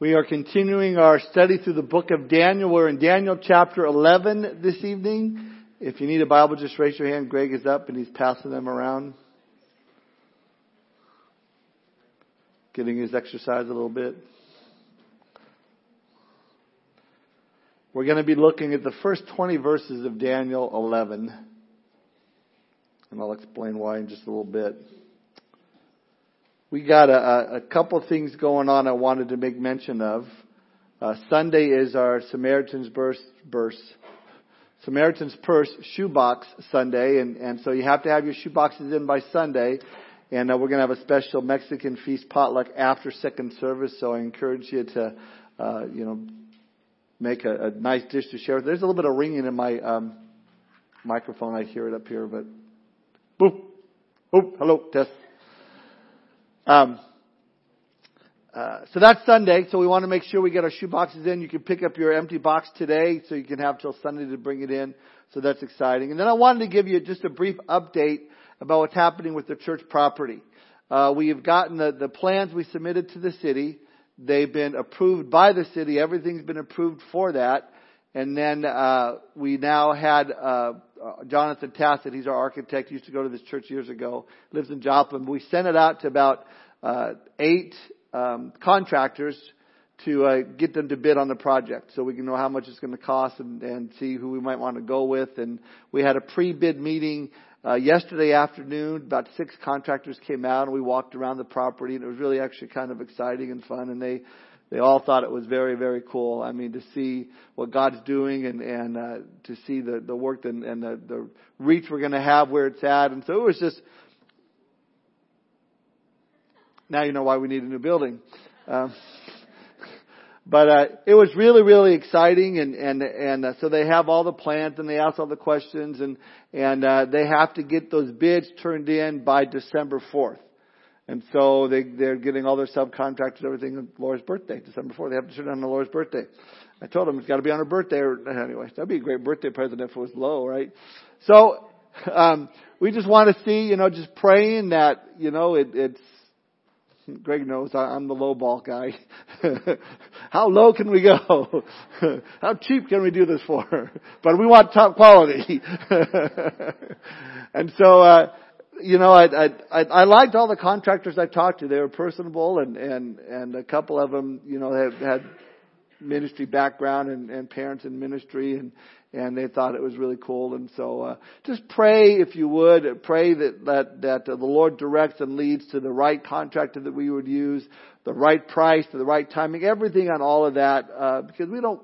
We are continuing our study through the book of Daniel. We're in Daniel chapter 11 this evening. If you need a Bible, just raise your hand. Greg is up and he's passing them around. Getting his exercise a little bit. We're going to be looking at the first 20 verses of Daniel 11. And I'll explain why in just a little bit. We got a, a couple things going on I wanted to make mention of. Uh, Sunday is our Samaritan's Purse, burst, Samaritan's Purse shoebox Sunday, and, and so you have to have your shoeboxes in by Sunday. And uh, we're going to have a special Mexican feast potluck after second service, so I encourage you to, uh, you know, make a, a nice dish to share. There's a little bit of ringing in my um, microphone. I hear it up here, but boop, boop, hello, test. Um, uh, so that's Sunday, so we want to make sure we get our shoe boxes in. You can pick up your empty box today, so you can have till Sunday to bring it in. So that's exciting. And then I wanted to give you just a brief update about what's happening with the church property. Uh, we have gotten the, the plans we submitted to the city. They've been approved by the city. Everything's been approved for that. And then uh, we now had uh, uh, Jonathan Tassett. He's our architect. He used to go to this church years ago. Lives in Joplin. We sent it out to about uh, eight um, contractors to uh, get them to bid on the project, so we can know how much it's going to cost and, and see who we might want to go with. And we had a pre-bid meeting uh, yesterday afternoon. About six contractors came out, and we walked around the property, and it was really actually kind of exciting and fun. And they they all thought it was very, very cool. I mean, to see what God's doing and, and uh, to see the, the work and, and the, the reach we're going to have where it's at. And so it was just, now you know why we need a new building. Um, but uh, it was really, really exciting, and and and uh, so they have all the plans and they ask all the questions, and and uh, they have to get those bids turned in by December fourth. And so they, they're getting all their subcontractors, everything on Laura's birthday, December 4th. They have to turn it on Laura's birthday. I told them it's got to be on her birthday. Or, anyway, that'd be a great birthday present if it was low, right? So, um, we just want to see, you know, just praying that, you know, it, it's, Greg knows I'm the low ball guy. How low can we go? How cheap can we do this for? But we want top quality. and so, uh, you know, I, I, I liked all the contractors I talked to. They were personable and, and, and a couple of them, you know, had, had ministry background and, and parents in ministry and, and they thought it was really cool. And so, uh, just pray if you would, pray that, that, that the Lord directs and leads to the right contractor that we would use, the right price, to the right timing, everything on all of that, uh, because we don't,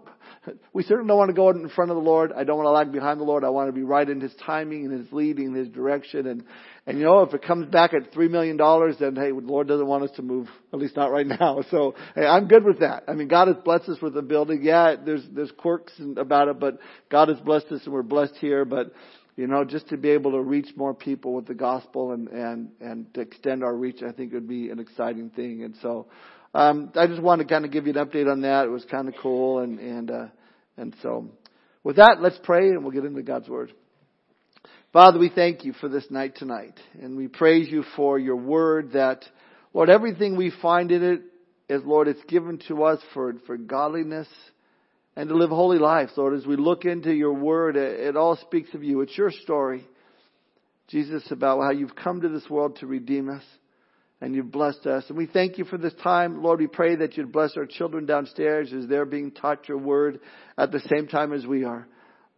we certainly don't want to go in front of the Lord. I don't want to lag behind the Lord. I want to be right in His timing and His leading, and His direction. And, and you know, if it comes back at three million dollars, then hey, the Lord doesn't want us to move, at least not right now. So hey, I'm good with that. I mean, God has blessed us with the building. Yeah, there's there's quirks about it, but God has blessed us, and we're blessed here. But you know, just to be able to reach more people with the gospel and and and to extend our reach, I think would be an exciting thing. And so, um, I just want to kind of give you an update on that. It was kind of cool, and and uh, and so, with that, let's pray, and we'll get into God's word. Father, we thank you for this night tonight, and we praise you for your word. That Lord, everything we find in it is Lord, it's given to us for for godliness and to live holy lives. Lord, as we look into your word, it, all speaks of you. It's your story, Jesus, about how you've come to this world to redeem us and you've blessed us. And we thank you for this time. Lord, we pray that you'd bless our children downstairs as they're being taught your word at the same time as we are.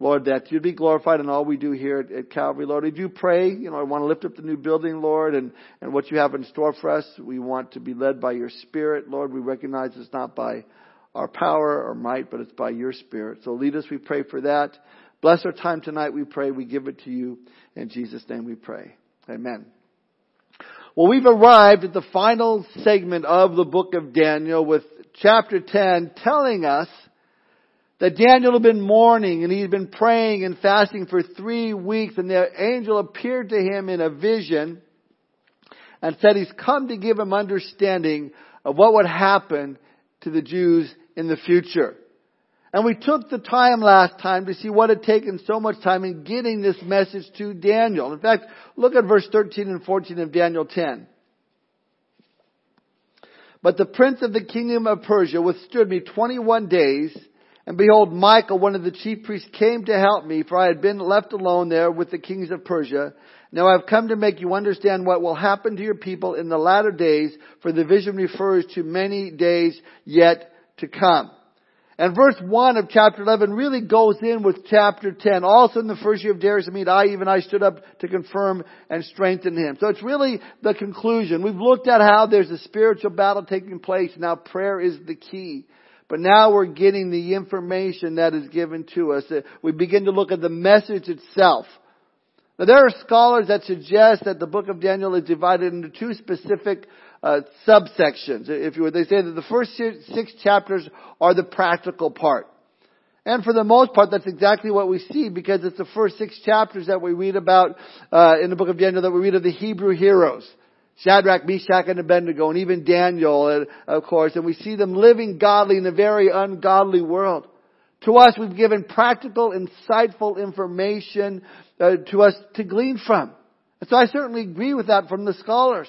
Lord, that you'd be glorified in all we do here at, at Calvary. Lord, did you pray? You know, I want to lift up the new building, Lord, and, and what you have in store for us. We want to be led by your Spirit, Lord. We recognize it's not by our power or might, but it's by your Spirit. So lead us, we pray for that. Bless our time tonight, we pray. We give it to you. In Jesus' name we pray. Amen. Well, we've arrived at the final segment of the book of Daniel with chapter 10 telling us that Daniel had been mourning and he'd been praying and fasting for three weeks and the angel appeared to him in a vision and said he's come to give him understanding of what would happen to the Jews in the future. And we took the time last time to see what had taken so much time in getting this message to Daniel. In fact, look at verse 13 and 14 of Daniel 10. But the prince of the kingdom of Persia withstood me 21 days, and behold, Michael, one of the chief priests, came to help me, for I had been left alone there with the kings of Persia. Now I have come to make you understand what will happen to your people in the latter days, for the vision refers to many days yet to come. And verse 1 of chapter 11 really goes in with chapter 10. Also in the first year of Darius Mede, I, even I, stood up to confirm and strengthen him. So it's really the conclusion. We've looked at how there's a spiritual battle taking place. Now prayer is the key. But now we're getting the information that is given to us. Uh, we begin to look at the message itself. Now there are scholars that suggest that the book of Daniel is divided into two specific uh, subsections, if you would. They say that the first six chapters are the practical part. And for the most part, that's exactly what we see because it's the first six chapters that we read about uh, in the book of Daniel that we read of the Hebrew heroes. Shadrach, Meshach, and Abednego, and even Daniel, uh, of course, and we see them living godly in a very ungodly world. To us, we've given practical, insightful information uh, to us to glean from. And so I certainly agree with that from the scholars.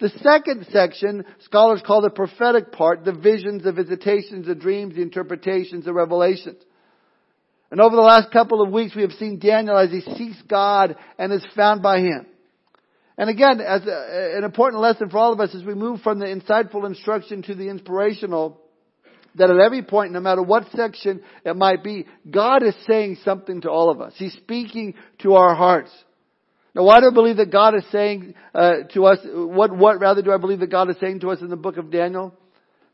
The second section, scholars call the prophetic part, the visions, the visitations, the dreams, the interpretations, the revelations. And over the last couple of weeks, we have seen Daniel as he seeks God and is found by Him. And again, as a, an important lesson for all of us as we move from the insightful instruction to the inspirational, that at every point, no matter what section it might be, God is saying something to all of us. He's speaking to our hearts. Now, why do I believe that God is saying uh, to us? What, what rather do I believe that God is saying to us in the book of Daniel?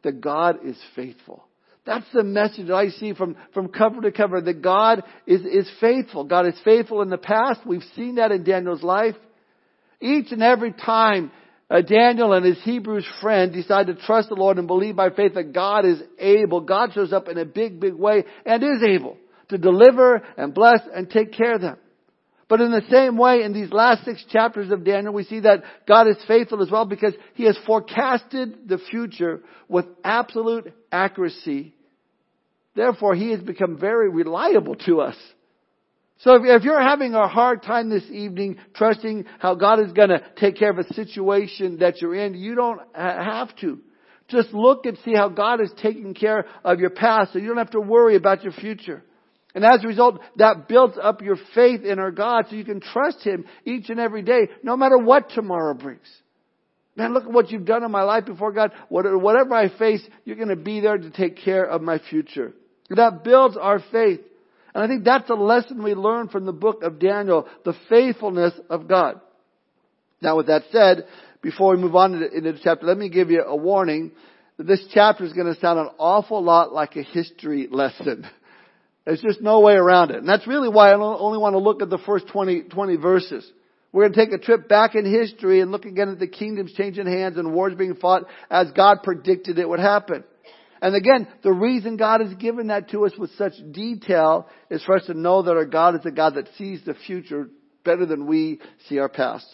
That God is faithful. That's the message that I see from, from cover to cover. That God is, is faithful. God is faithful in the past. We've seen that in Daniel's life. Each and every time uh, Daniel and his Hebrews friend decide to trust the Lord and believe by faith that God is able, God shows up in a big, big way and is able to deliver and bless and take care of them. But in the same way, in these last six chapters of Daniel, we see that God is faithful as well because He has forecasted the future with absolute accuracy. Therefore, He has become very reliable to us. So if, you're having a hard time this evening trusting how God is going to take care of a situation that you're in, you don't have to. Just look and see how God is taking care of your past so you don't have to worry about your future. And as a result, that builds up your faith in our God so you can trust Him each and every day, no matter what tomorrow brings. Man, look at what you've done in my life before God. Whatever I face, you're going to be there to take care of my future. That builds our faith. And I think that's a lesson we learn from the book of Daniel, the faithfulness of God. Now with that said, before we move on into the chapter, let me give you a warning. This chapter is going to sound an awful lot like a history lesson. There's just no way around it. And that's really why I only want to look at the first 20, 20 verses. We're going to take a trip back in history and look again at the kingdoms changing hands and wars being fought as God predicted it would happen. And again, the reason God has given that to us with such detail is for us to know that our God is a God that sees the future better than we see our past.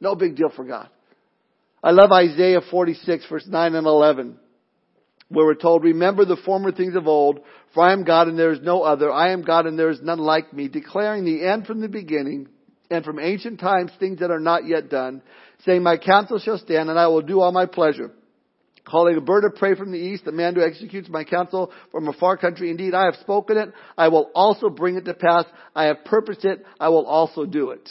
No big deal for God. I love Isaiah 46 verse 9 and 11 where we're told, remember the former things of old, for I am God and there is no other. I am God and there is none like me, declaring the end from the beginning and from ancient times things that are not yet done, saying, my counsel shall stand and I will do all my pleasure. Calling a bird of prey from the east, a man who executes my counsel from a far country. Indeed, I have spoken it. I will also bring it to pass. I have purposed it. I will also do it.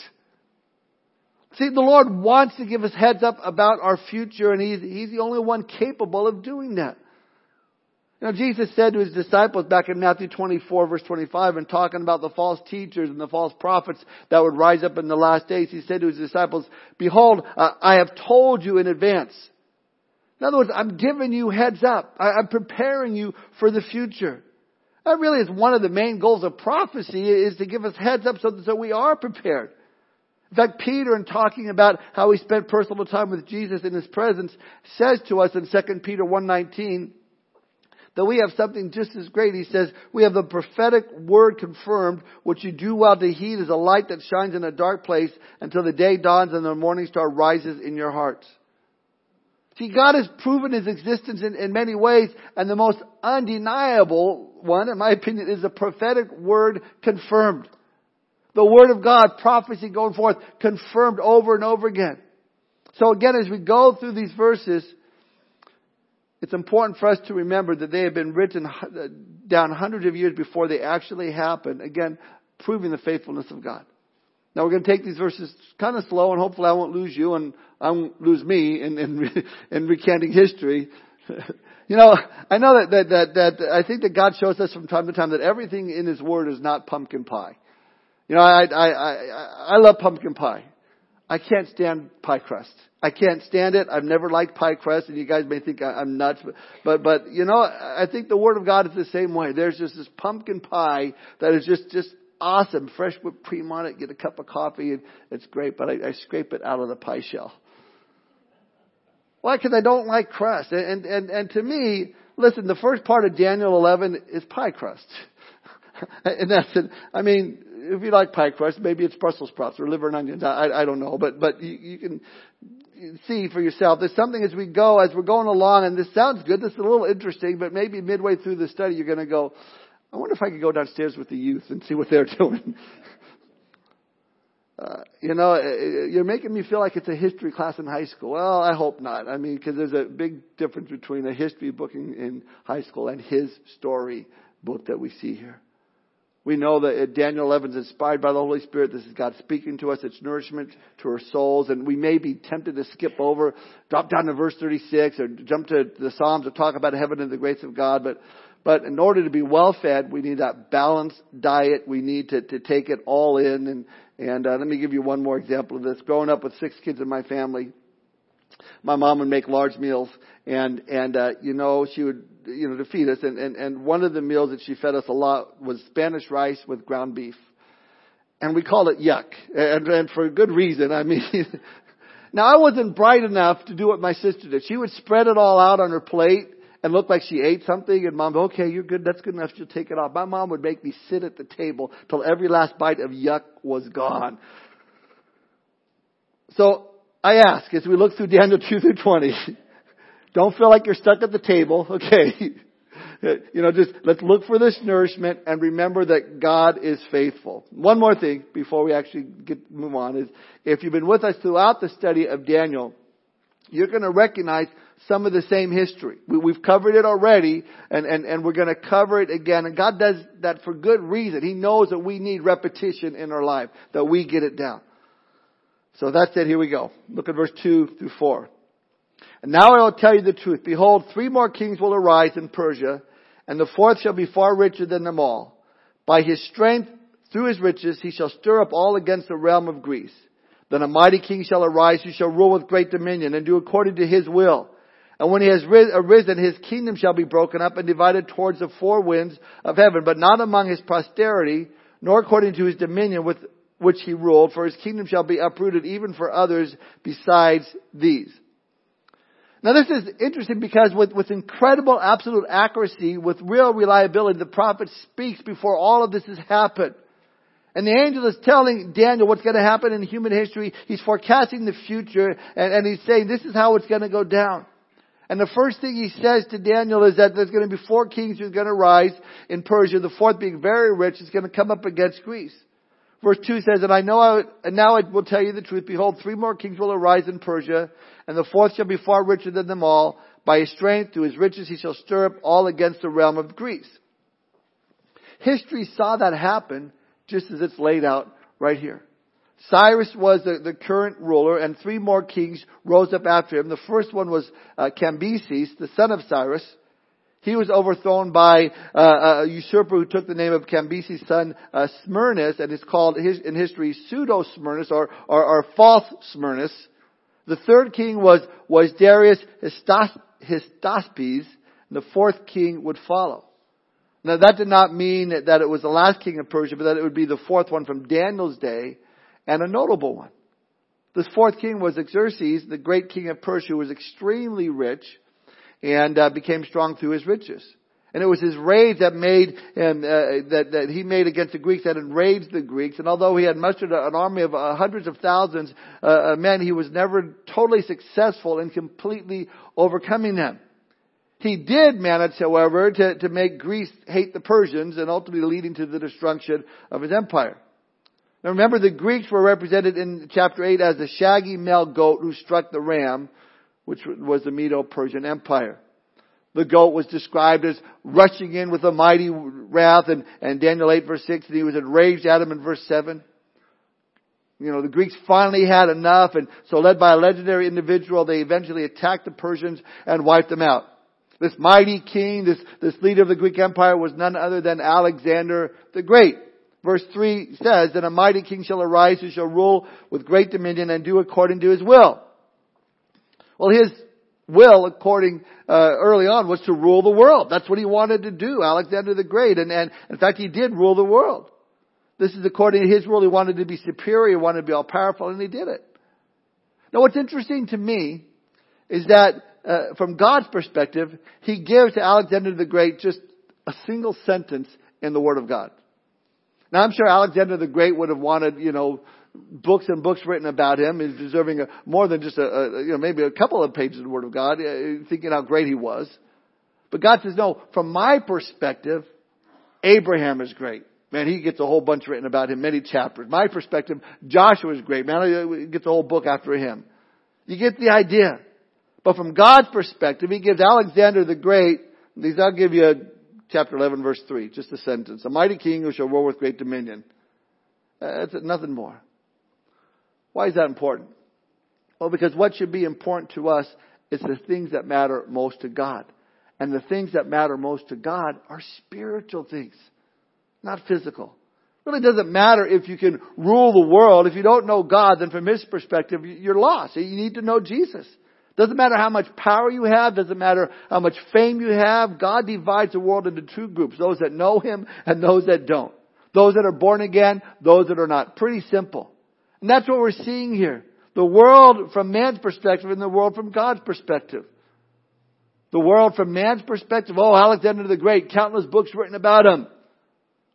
See, the Lord wants to give us heads up about our future and He's, He's the only one capable of doing that. Know, Jesus said to his disciples back in Matthew 24 verse 25 and talking about the false teachers and the false prophets that would rise up in the last days, he said to his disciples, behold, uh, I have told you in advance. In other words, I'm giving you heads up. I, I'm preparing you for the future. That really is one of the main goals of prophecy is to give us heads up so that so we are prepared. In fact, Peter, in talking about how he spent personal time with Jesus in his presence, says to us in 2 Peter 1.19, that we have something just as great. He says, we have the prophetic word confirmed, which you do well to heed as a light that shines in a dark place until the day dawns and the morning star rises in your hearts. See, God has proven His existence in, in many ways, and the most undeniable one, in my opinion, is the prophetic word confirmed. The Word of God, prophecy going forth, confirmed over and over again. So again, as we go through these verses, it's important for us to remember that they have been written uh, down hundreds of years before they actually happened. Again, proving the faithfulness of God. Now we're going to take these verses kind of slow and hopefully I won't lose you and I won't lose me in, in, in recanting history. you know, I know that, that, that, that I think that God shows us from time to time that everything in His Word is not pumpkin pie. You know, I, I, I, I love pumpkin pie. I can't stand pie crust. I can't stand it. I've never liked pie crust, and you guys may think I'm nuts, but, but, but, you know, I think the Word of God is the same way. There's just this pumpkin pie that is just, just awesome. Fresh whipped cream on it, get a cup of coffee, and it's great, but I, I scrape it out of the pie shell. Why? Because I don't like crust. And, and, and to me, listen, the first part of Daniel 11 is pie crust. and that's it. I mean, if you like pie crust, maybe it's Brussels sprouts or liver and onions. I, I don't know, but but you, you can see for yourself. There's something as we go, as we're going along, and this sounds good. This is a little interesting, but maybe midway through the study, you're going to go, I wonder if I could go downstairs with the youth and see what they're doing. Uh, you know, you're making me feel like it's a history class in high school. Well, I hope not. I mean, because there's a big difference between a history book in, in high school and his story book that we see here. We know that Daniel 11 is inspired by the Holy Spirit. This is God speaking to us. It's nourishment to our souls. And we may be tempted to skip over, drop down to verse 36 or jump to the Psalms or talk about heaven and the grace of God. But, but in order to be well fed, we need that balanced diet. We need to, to take it all in. And, and uh, let me give you one more example of this. Growing up with six kids in my family, my mom would make large meals and and uh you know she would you know to feed us. And and and one of the meals that she fed us a lot was spanish rice with ground beef. And we called it yuck. And and for good reason. I mean now i wasn't bright enough to do what my sister did. She would spread it all out on her plate and look like she ate something. And mom okay you're good. That's good enough. She'll take it off. My mom would make me sit at the table till every last bite of yuck was gone. So I ask as we look through Daniel 2 through 20, don't feel like you're stuck at the table, okay? you know, just let's look for this nourishment and remember that God is faithful. One more thing before we actually get move on is if you've been with us throughout the study of Daniel, you're going to recognize some of the same history. We, have covered it already, and, and, and we're going to cover it again. And God does that for good reason. He knows that we need repetition in our life, that we get it down. So that's it. Here we go. Look at verse 2 through 4. And now I will tell you the truth. Behold, three more kings will arise in Persia, and the fourth shall be far richer than them all. By his strength, through his riches, he shall stir up all against the realm of Greece. Then a mighty king shall arise who shall rule with great dominion and do according to his will. And when he has arisen, his kingdom shall be broken up and divided towards the four winds of heaven, but not among his posterity, nor according to his dominion with which he ruled, for his kingdom shall be uprooted even for others besides these. Now this is interesting because with, with incredible absolute accuracy, with real reliability, the prophet speaks before all of this has happened. And the angel is telling Daniel what's going to happen in human history. He's forecasting the future and, and he's saying this is how it's going to go down. And the first thing he says to Daniel is that there's going to be four kings who are going to rise in Persia. The fourth being very rich is going to come up against Greece. Verse 2 says, And I know I, and now I will tell you the truth. Behold, three more kings will arise in Persia, and the fourth shall be far richer than them all. By his strength, through his riches, he shall stir up all against the realm of Greece. History saw that happen just as it's laid out right here. Cyrus was the, the current ruler, and three more kings rose up after him. The first one was uh, Cambyses, the son of Cyrus. He was overthrown by uh, a usurper who took the name of Cambyses' son uh, Smyrnus, and is called his, in history pseudo Smyrnus or, or, or false Smyrnus. The third king was was Darius Hystaspes, and the fourth king would follow. Now that did not mean that it was the last king of Persia, but that it would be the fourth one from Daniel's day, and a notable one. This fourth king was Xerxes, the great king of Persia, who was extremely rich and uh, became strong through his riches. And it was his rage that made him, uh, that, that he made against the Greeks that enraged the Greeks. And although he had mustered an army of uh, hundreds of thousands uh, men, he was never totally successful in completely overcoming them. He did manage, however, to, to make Greece hate the Persians and ultimately leading to the destruction of his empire. Now remember, the Greeks were represented in chapter 8 as the shaggy male goat who struck the ram, which was the Medo-Persian Empire. The goat was described as rushing in with a mighty wrath and, and Daniel 8 verse 6 and he was enraged at him in verse 7. You know, the Greeks finally had enough and so led by a legendary individual, they eventually attacked the Persians and wiped them out. This mighty king, this, this leader of the Greek Empire was none other than Alexander the Great. Verse 3 says that a mighty king shall arise who shall rule with great dominion and do according to his will. Well, his will, according uh, early on, was to rule the world. That's what he wanted to do, Alexander the Great, and, and in fact, he did rule the world. This is according to his rule. He wanted to be superior, wanted to be all powerful, and he did it. Now, what's interesting to me is that uh, from God's perspective, He gives to Alexander the Great just a single sentence in the Word of God. Now, I'm sure Alexander the Great would have wanted, you know, books and books written about him. He's deserving a, more than just a, a, you know, maybe a couple of pages of the Word of God, uh, thinking how great he was. But God says, no, from my perspective, Abraham is great. Man, he gets a whole bunch written about him, many chapters. My perspective, Joshua is great. Man, he gets a whole book after him. You get the idea. But from God's perspective, He gives Alexander the Great, these I'll give you a, chapter 11 verse 3, just a sentence. A mighty king who shall rule with great dominion. That's nothing more. Why is that important? Well, because what should be important to us is the things that matter most to God. And the things that matter most to God are spiritual things, not physical. It really doesn't matter if you can rule the world. If you don't know God, then from His perspective, you're lost. You need to know Jesus. Doesn't matter how much power you have, doesn't matter how much fame you have, God divides the world into two groups, those that know Him and those that don't. Those that are born again, those that are not. Pretty simple. And that's what we're seeing here. The world from man's perspective and the world from God's perspective. The world from man's perspective, oh, Alexander the Great, countless books written about him.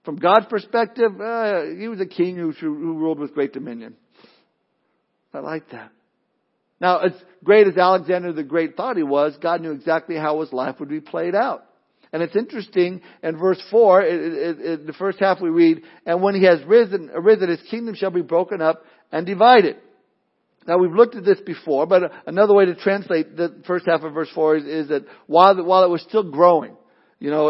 From God's perspective, uh, he was a king who, who ruled with great dominion. I like that. Now, as great as Alexander the Great thought he was, God knew exactly how his life would be played out. And it's interesting, in verse 4, it, it, it, the first half we read, and when he has risen, arisen, his kingdom shall be broken up and divided. Now we've looked at this before, but another way to translate the first half of verse 4 is, is that while, while it was still growing, you know,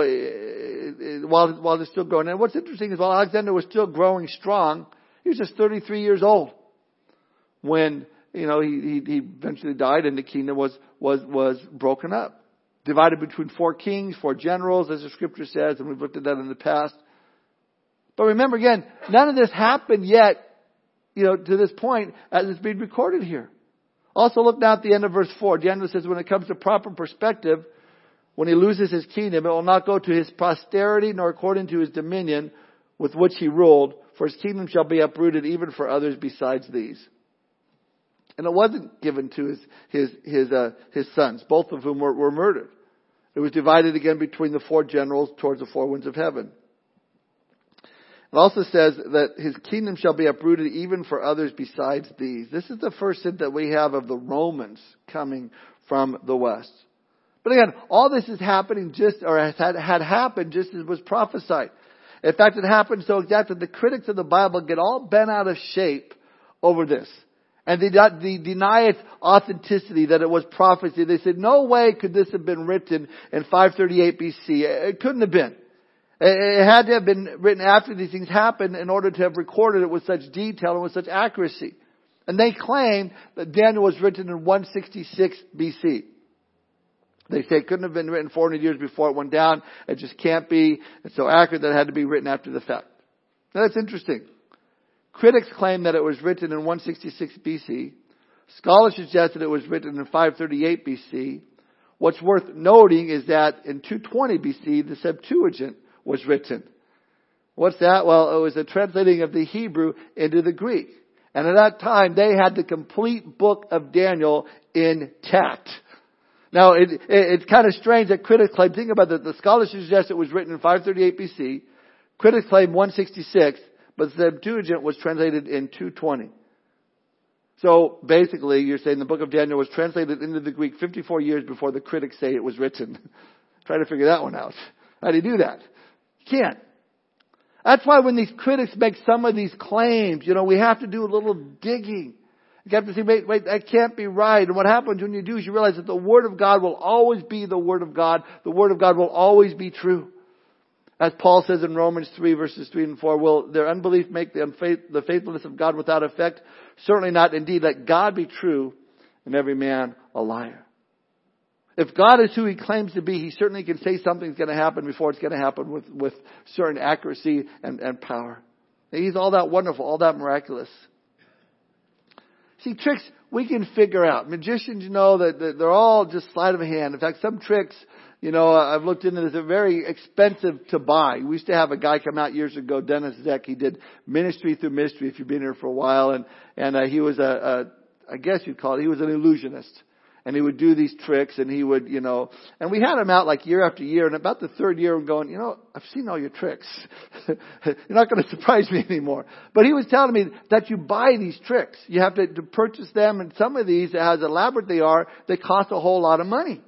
while, while it's still growing. And what's interesting is while Alexander was still growing strong, he was just 33 years old when you know, he, he, he eventually died and the kingdom was, was, was broken up. Divided between four kings, four generals, as the scripture says, and we've looked at that in the past. But remember again, none of this happened yet, you know, to this point as it's being recorded here. Also look now at the end of verse 4. Daniel says when it comes to proper perspective, when he loses his kingdom, it will not go to his posterity nor according to his dominion with which he ruled, for his kingdom shall be uprooted even for others besides these. And it wasn't given to his, his, his, uh, his sons, both of whom were, were murdered. It was divided again between the four generals towards the four winds of heaven. It also says that his kingdom shall be uprooted even for others besides these. This is the first hint that we have of the Romans coming from the west. But again, all this is happening just, or had, had happened just as was prophesied. In fact, it happened so exact that the critics of the Bible get all bent out of shape over this. And they, deny its authenticity, that it was prophecy. They said, no way could this have been written in 538 BC. It couldn't have been. It had to have been written after these things happened in order to have recorded it with such detail and with such accuracy. And they claim that Daniel was written in 166 BC. They say it couldn't have been written 400 years before it went down. It just can't be. It's so accurate that it had to be written after the fact. Now that's interesting. Critics claim that it was written in 166 BC. Scholars suggest that it was written in 538 BC. What's worth noting is that in 220 BC, the Septuagint was written. What's that? Well, it was a translating of the Hebrew into the Greek. And at that time, they had the complete book of Daniel intact. Now, it, it, it's kind of strange that critics claim, think about that, the scholars suggest it was written in 538 BC. Critics claim 166 but Septuagint was translated in 220. So basically, you're saying the book of Daniel was translated into the Greek 54 years before the critics say it was written. Try to figure that one out. How do you do that? You can't. That's why when these critics make some of these claims, you know, we have to do a little digging. You have to say, wait, wait, that can't be right. And what happens when you do is you realize that the Word of God will always be the Word of God. The Word of God will always be true. As Paul says in Romans 3 verses 3 and 4, will their unbelief make the, unfaith, the faithfulness of God without effect? Certainly not. Indeed, let God be true and every man a liar. If God is who He claims to be, He certainly can say something's going to happen before it's going to happen with, with certain accuracy and, and power. He's all that wonderful, all that miraculous. See, tricks we can figure out. Magicians know that, they're all just sleight of hand. In fact, some tricks, you know, I've looked into this, are very expensive to buy. We used to have a guy come out years ago, Dennis Zeck. He did ministry through mystery if you've been here for a while. And, and uh, he was a, a, I guess you'd call it, he was an illusionist and he would do these tricks and he would, you know, and we had him out like year after year and about the third year I'm going, you know, I've seen all your tricks. You're not going to surprise me anymore. But he was telling me that you buy these tricks. You have to, to purchase them and some of these, as elaborate they are, they cost a whole lot of money.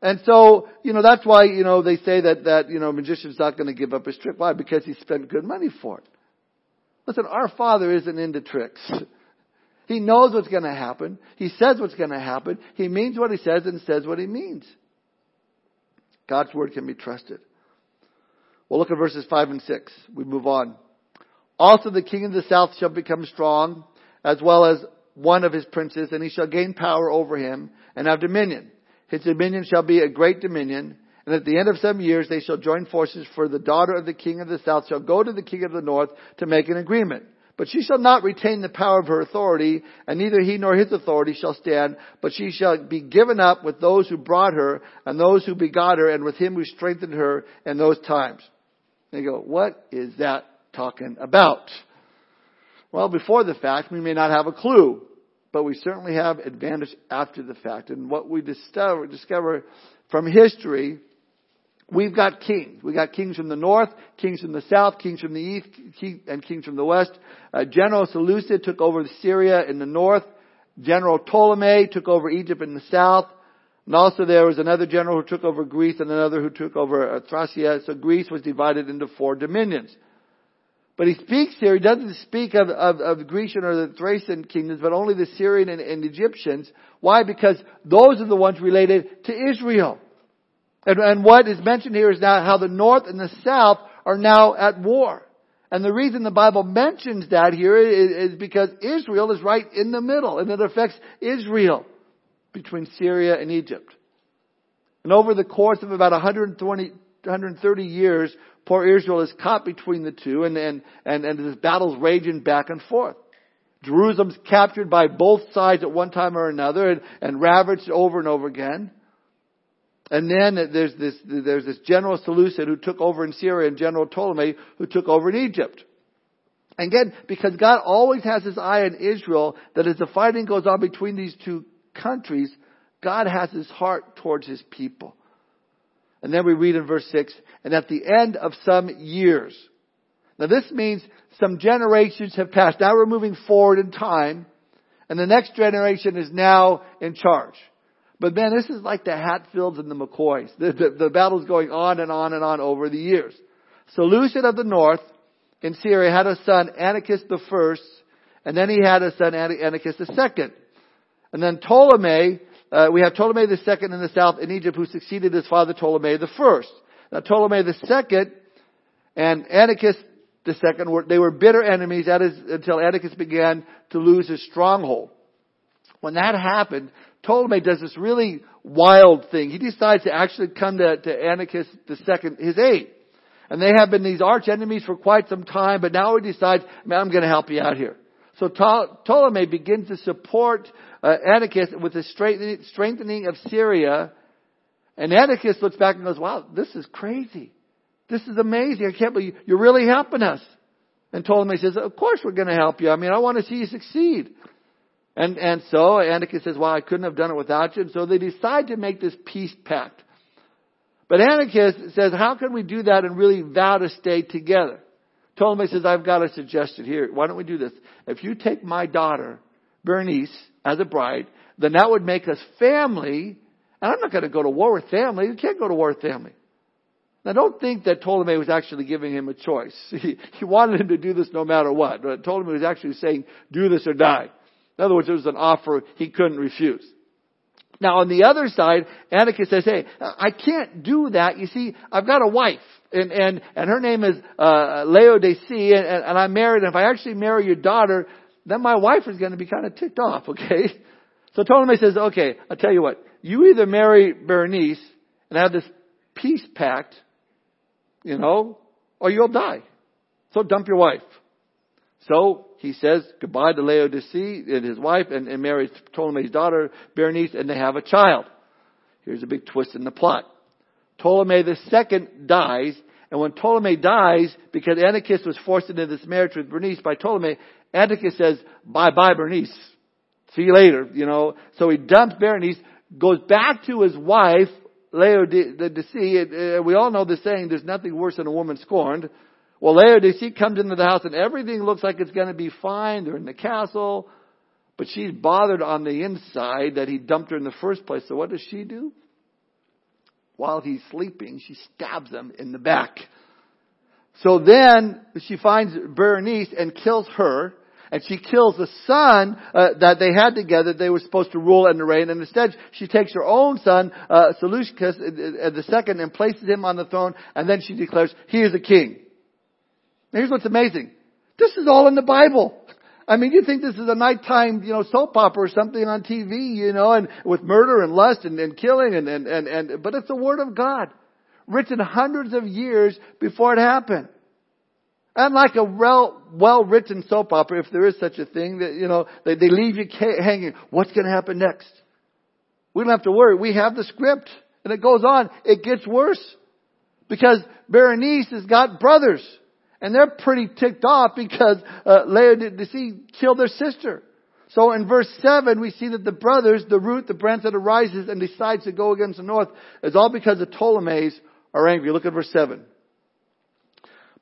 And so, you know, that's why, you know, they say that, that, you know, magician's not going to give up his trick. Why? Because he spent good money for it. Listen, our Father isn't into tricks. He knows what's going to happen. He says what's going to happen. He means what he says and says what he means. God's word can be trusted. We'll look at verses 5 and 6. We move on. Also the king of the south shall become strong, as well as one of his princes, and he shall gain power over him, and have dominion. His dominion shall be a great dominion, and at the end of some years they shall join forces, for the daughter of the king of the south shall go to the king of the north to make an agreement. But she shall not retain the power of her authority, and neither he nor his authority shall stand, but she shall be given up with those who brought her, and those who begot her, and with him who strengthened her in those times. They go, what is that talking about? Well, before the fact, we may not have a clue, but we certainly have advantage after the fact. And what we discover, discover from history We've got kings. We got kings from the north, kings from the south, kings from the east, and kings from the west. Uh, General Seleucid took over Syria in the north. General Ptolemy took over Egypt in the south. And also there was another general who took over Greece and another who took over uh, Thracia. So Greece was divided into four dominions. But he speaks here, he doesn't speak of, of, of the Grecian or the Thracian kingdoms, but only the Syrian and, and Egyptians. Why? Because those are the ones related to Israel. And, and what is mentioned here is now how the north and the south are now at war. And the reason the Bible mentions that here is, is because Israel is right in the middle and it affects Israel between Syria and Egypt. And over the course of about 120, 130 years, poor Israel is caught between the two and, and, and, and this battle's raging back and forth. Jerusalem's captured by both sides at one time or another and, and ravaged over and over again. And then there's this, there's this General Seleucid who took over in Syria and General Ptolemy who took over in Egypt. And Again, because God always has his eye on Israel, that as the fighting goes on between these two countries, God has his heart towards his people. And then we read in verse 6, and at the end of some years. Now this means some generations have passed. Now we're moving forward in time, and the next generation is now in charge. But man, this is like the Hatfields and the McCoys. The, the, the battle's going on and on and on over the years. Seleucid of the north in Syria had a son, Antiochus the first, and then he had a son, Antiochus the second. And then Ptolemy, uh, we have Ptolemy second in the south in Egypt who succeeded his father Ptolemy first. Now Ptolemy second and Antiochus second were, they were bitter enemies until Antiochus began to lose his stronghold. When that happened, Ptolemy does this really wild thing. He decides to actually come to, to Antiochus II, his aid. And they have been these arch enemies for quite some time, but now he decides, man, I'm going to help you out here. So Ptolemy begins to support uh, Antiochus with the strengthening of Syria. And Antiochus looks back and goes, wow, this is crazy. This is amazing. I can't believe you're really helping us. And Ptolemy says, of course we're going to help you. I mean, I want to see you succeed. And, and so Antiochus says, well, I couldn't have done it without you. And so they decide to make this peace pact. But Antiochus says, how can we do that and really vow to stay together? Told him, Ptolemy says, I've got a suggestion here. Why don't we do this? If you take my daughter, Bernice, as a bride, then that would make us family. And I'm not going to go to war with family. You can't go to war with family. Now don't think that Ptolemy was actually giving him a choice. He, he wanted him to do this no matter what. But Ptolemy was actually saying, do this or die. In other words, it was an offer he couldn't refuse. Now on the other side, Antiochus says, hey, I can't do that. You see, I've got a wife. And, and, and her name is, uh, Laodice, and, and, and I'm married, and if I actually marry your daughter, then my wife is going to be kind of ticked off, okay? So Ptolemy says, okay, I'll tell you what, you either marry Berenice and have this peace pact, you know, or you'll die. So dump your wife. So he says goodbye to Laodice and his wife and, and marries Ptolemy's daughter, Berenice, and they have a child. Here's a big twist in the plot. Ptolemy second dies, and when Ptolemy dies, because Antiochus was forced into this marriage with Berenice by Ptolemy, Antiochus says, bye bye Berenice. See you later, you know. So he dumps Berenice, goes back to his wife, Laodice, and we all know the saying, there's nothing worse than a woman scorned. Well, Laodice comes into the house and everything looks like it's going to be fine. They're in the castle. But she's bothered on the inside that he dumped her in the first place. So what does she do? While he's sleeping, she stabs him in the back. So then she finds Berenice and kills her. And she kills the son uh, that they had together. They were supposed to rule and reign. And instead, she takes her own son, uh, Seleucus, uh, uh, the second, and places him on the throne. And then she declares, he is a king. Here's what's amazing. This is all in the Bible. I mean, you think this is a nighttime, you know, soap opera or something on TV, you know, and with murder and lust and, and killing and, and, and, and, but it's the Word of God. Written hundreds of years before it happened. And like a well, well-written soap opera, if there is such a thing, that, you know, they, they leave you hanging. What's going to happen next? We don't have to worry. We have the script. And it goes on. It gets worse. Because Berenice has got brothers. And they're pretty ticked off because uh, Laodice killed their sister. So in verse 7, we see that the brothers, the root, the branch that arises and decides to go against the north, is all because the Ptolemies are angry. Look at verse 7.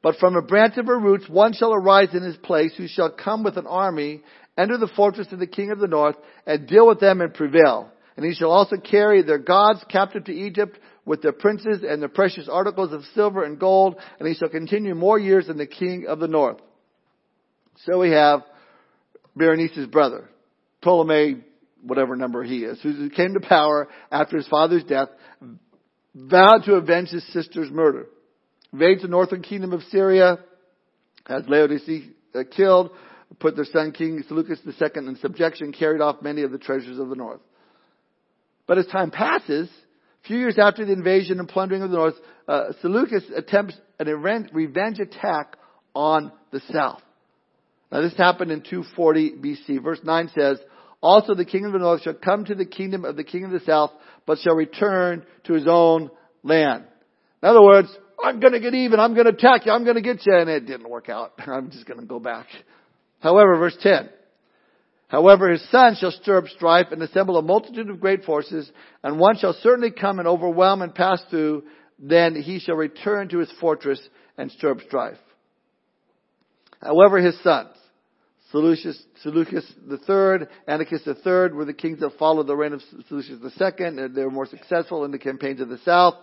But from a branch of her roots, one shall arise in his place, who shall come with an army, enter the fortress of the king of the north, and deal with them and prevail. And he shall also carry their gods captive to Egypt, with their princes and the precious articles of silver and gold, and he shall continue more years than the king of the north. So we have Berenice's brother, Ptolemy, whatever number he is, who came to power after his father's death, vowed to avenge his sister's murder. Invades the northern kingdom of Syria, has Laodice uh, killed, put their son King Seleucus II in subjection, carried off many of the treasures of the north. But as time passes, a few years after the invasion and plundering of the north, uh, Seleucus attempts an revenge attack on the south. Now this happened in 240 BC. Verse 9 says, Also the king of the north shall come to the kingdom of the king of the south, but shall return to his own land. In other words, I'm gonna get even, I'm gonna attack you, I'm gonna get you, and it didn't work out. I'm just gonna go back. However, verse 10, However, his son shall stir up strife and assemble a multitude of great forces, and one shall certainly come and overwhelm and pass through. Then he shall return to his fortress and stir up strife. However, his sons, Seleucus, Seleucus III, Antiochus III, were the kings that followed the reign of Seleucus II. And they were more successful in the campaigns of the south.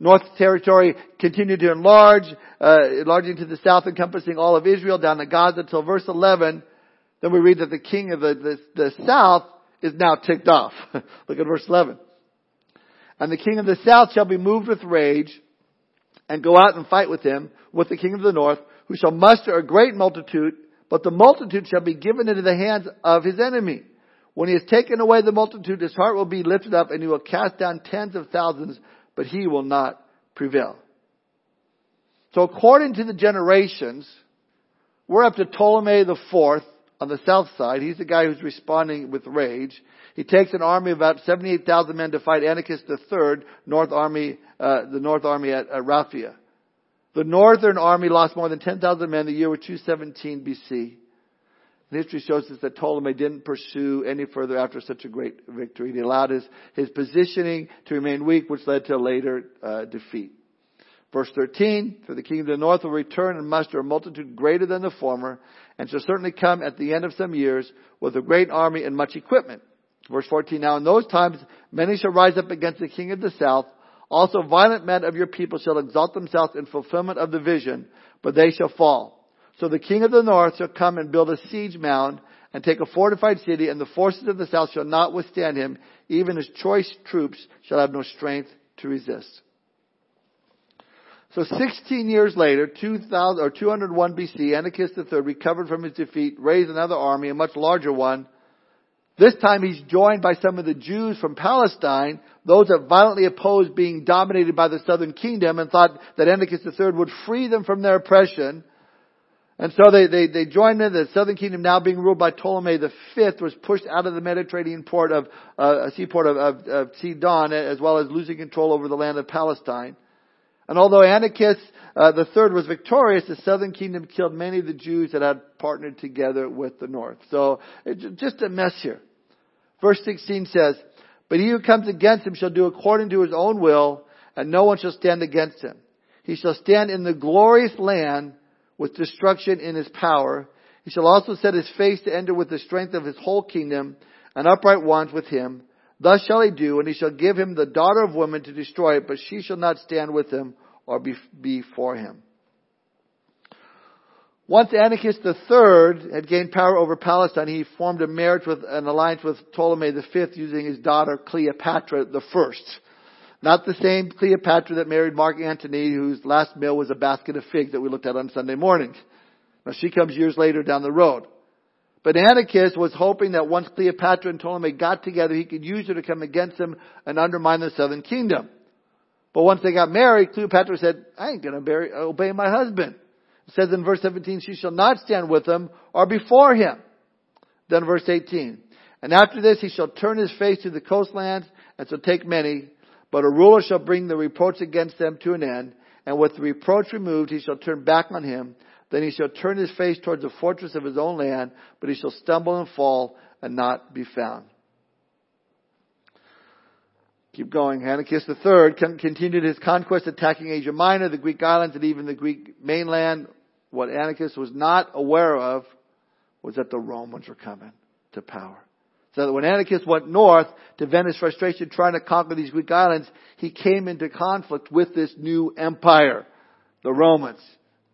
North territory continued to enlarge, uh, enlarging to the south, encompassing all of Israel down to Gaza until verse 11 then we read that the king of the, the, the south is now ticked off. Look at verse 11. And the king of the south shall be moved with rage and go out and fight with him, with the king of the north, who shall muster a great multitude, but the multitude shall be given into the hands of his enemy. When he has taken away the multitude, his heart will be lifted up and he will cast down tens of thousands, but he will not prevail. So according to the generations, we're up to Ptolemy the fourth, on the south side. He's the guy who's responding with rage. He takes an army of about 78,000 men to fight Antiochus III, North Army, uh, the North Army at, at Raphia. The Northern Army lost more than 10,000 men. The year was 217 BC. And history shows us that Ptolemy didn't pursue any further after such a great victory. He allowed his, his positioning to remain weak, which led to a later uh, defeat. Verse 13, for the king of the north will return and muster a multitude greater than the former, and shall certainly come at the end of some years with a great army and much equipment. Verse 14, now in those times many shall rise up against the king of the south. Also violent men of your people shall exalt themselves in fulfillment of the vision, but they shall fall. So the king of the north shall come and build a siege mound and take a fortified city, and the forces of the south shall not withstand him, even his choice troops shall have no strength to resist. So 16 years later, 2000, or 201 BC, Antiochus III recovered from his defeat, raised another army, a much larger one. This time he's joined by some of the Jews from Palestine, those that violently opposed being dominated by the southern kingdom and thought that Antiochus III would free them from their oppression. And so they, they, they joined in. The southern kingdom now being ruled by Ptolemy V was pushed out of the Mediterranean port of, uh, seaport of, of, of Sidon as well as losing control over the land of Palestine. And although Antiochus uh, the third was victorious, the southern kingdom killed many of the Jews that had partnered together with the north. So it's just a mess here. Verse 16 says, But he who comes against him shall do according to his own will, and no one shall stand against him. He shall stand in the glorious land with destruction in his power. He shall also set his face to enter with the strength of his whole kingdom, and upright ones with him. Thus shall he do, and he shall give him the daughter of woman to destroy it, but she shall not stand with him or be before him. Once Antiochus III had gained power over Palestine, he formed a marriage with an alliance with Ptolemy V using his daughter Cleopatra I. Not the same Cleopatra that married Mark Antony, whose last meal was a basket of figs that we looked at on Sunday morning. Now she comes years later down the road. But Antiochus was hoping that once Cleopatra and Ptolemy got together, he could use her to come against him and undermine the southern kingdom. But once they got married, Cleopatra said, I ain't gonna obey my husband. It says in verse 17, she shall not stand with him or before him. Then verse 18, and after this he shall turn his face to the coastlands and shall take many, but a ruler shall bring the reproach against them to an end, and with the reproach removed he shall turn back on him, then he shall turn his face towards the fortress of his own land, but he shall stumble and fall and not be found. Keep going. Antiochus III continued his conquest, attacking Asia Minor, the Greek islands, and even the Greek mainland. What Antiochus was not aware of was that the Romans were coming to power. So that when Antiochus went north to vent his frustration trying to conquer these Greek islands, he came into conflict with this new empire, the Romans.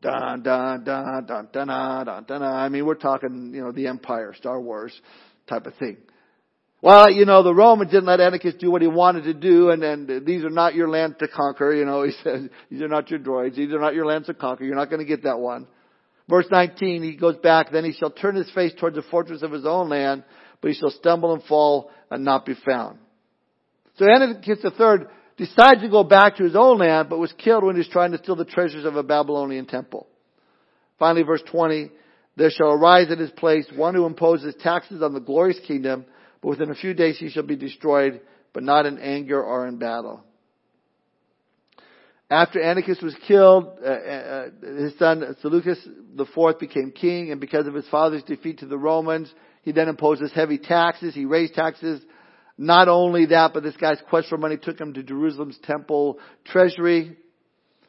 Dun, dun, dun, dun, dun, dun, dun, dun. I mean, we're talking, you know, the empire, Star Wars type of thing. Well, you know, the Romans didn't let Antiochus do what he wanted to do, and, and these are not your lands to conquer. You know, he says, these are not your droids. These are not your lands to conquer. You're not going to get that one. Verse 19, he goes back, then he shall turn his face towards the fortress of his own land, but he shall stumble and fall and not be found. So Antiochus III decides to go back to his own land, but was killed when he was trying to steal the treasures of a Babylonian temple. Finally, verse 20, there shall arise in his place one who imposes taxes on the glorious kingdom, but within a few days he shall be destroyed, but not in anger or in battle. After Antiochus was killed, uh, uh, his son Seleucus IV became king, and because of his father's defeat to the Romans, he then imposes heavy taxes. He raised taxes. Not only that, but this guy's quest for money took him to Jerusalem's temple treasury.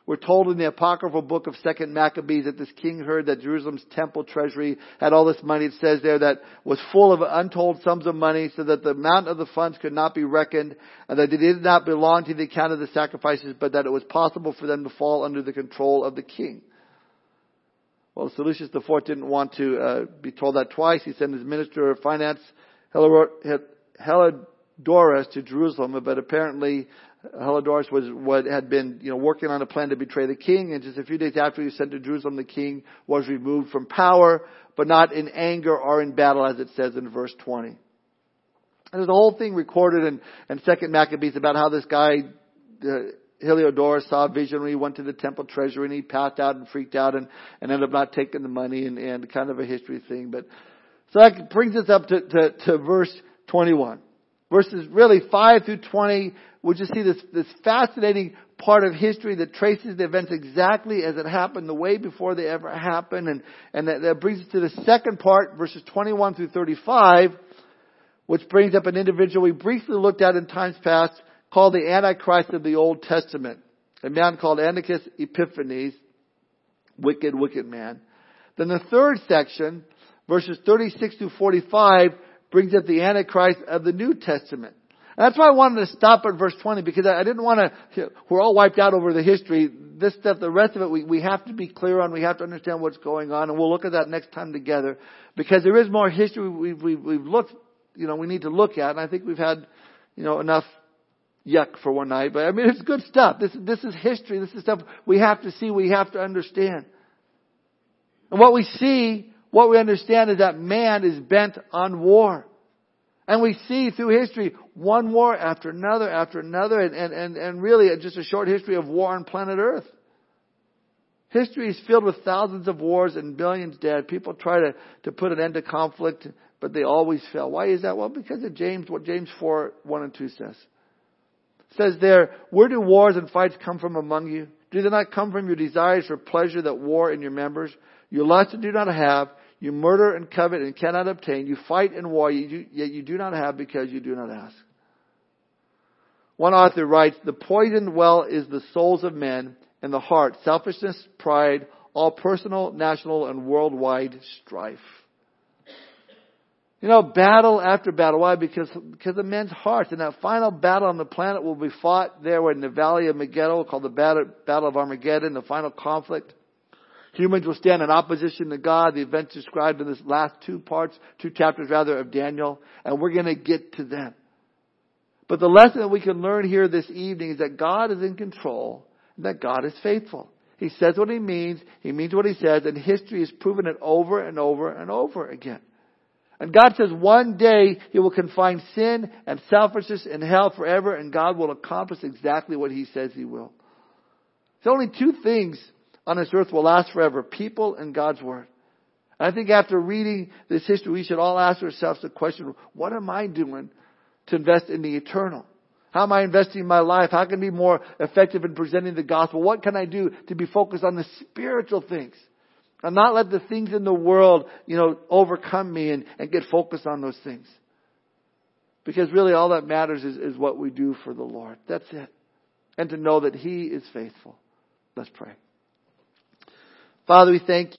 We're told in the apocryphal book of Second Maccabees that this king heard that Jerusalem's temple treasury had all this money. It says there that was full of untold sums of money so that the amount of the funds could not be reckoned and that they did not belong to the account of the sacrifices, but that it was possible for them to fall under the control of the king. Well, Seleucus IV didn't want to uh, be told that twice. He sent his minister of finance, Heliodorus, to Jerusalem, but apparently Heliodorus was what had been, you know, working on a plan to betray the king, and just a few days after he was sent to Jerusalem, the king was removed from power, but not in anger or in battle, as it says in verse 20. And there's a whole thing recorded in, in Second Maccabees about how this guy, uh, Heliodorus, saw a vision he went to the temple treasury and he passed out and freaked out and, and ended up not taking the money and, and kind of a history thing. But so that brings us up to, to, to verse 21. Verses really 5 through 20 we'll just see this, this fascinating part of history that traces the events exactly as it happened, the way before they ever happened. And, and that, that brings us to the second part, verses 21 through 35, which brings up an individual we briefly looked at in times past called the Antichrist of the Old Testament. A man called Antiochus Epiphanes, wicked, wicked man. Then the third section, verses 36 through 45, brings up the Antichrist of the New Testament. And that's why I wanted to stop at verse 20 because I didn't want to, we're all wiped out over the history. this stuff, the rest of it, we, we have to be clear on. We have to understand what's going on, and we'll look at that next time together because there is more history we've, we've, we've looked, you know, we need to look at, and I think we've had, you know, enough yuck for one night. But I mean, it's good stuff. This, this is history. This is stuff we have to see. We have to understand. And what we see, what we understand is that man is bent on war. And we see through history one war after another after another and, and, and, and really just a short history of war on planet Earth. History is filled with thousands of wars and billions dead. People try to, to put an end to conflict, but they always fail. Why is that? Well, because of James, what James 4, 1 and 2 says. Says there, where do wars and fights come from among you? Do they not come from your desires for pleasure that war in your members? You lust and do not have. You murder and covet and cannot obtain. You fight and war, yet you do not have because you do not ask. One author writes, the poisoned well is the souls of men and the heart, selfishness, pride, all personal, national, and worldwide strife. You know, battle after battle. Why? Because, because of men's hearts. And that final battle on the planet will be fought there in the valley of Megiddo, called the battle, of Armageddon, the final conflict. Humans will stand in opposition to God, the events described in this last two parts, two chapters rather, of Daniel, and we're gonna get to them. But the lesson that we can learn here this evening is that God is in control, and that God is faithful. He says what he means, he means what he says, and history has proven it over and over and over again. And God says one day He will confine sin and selfishness in hell forever, and God will accomplish exactly what He says He will. There's only two things on this earth will last forever people and God's Word. And I think after reading this history, we should all ask ourselves the question what am I doing to invest in the eternal? How am I investing my life? How can I be more effective in presenting the gospel? What can I do to be focused on the spiritual things? And not let the things in the world, you know, overcome me and, and get focused on those things. Because really all that matters is, is what we do for the Lord. That's it. And to know that He is faithful. Let's pray. Father, we thank you.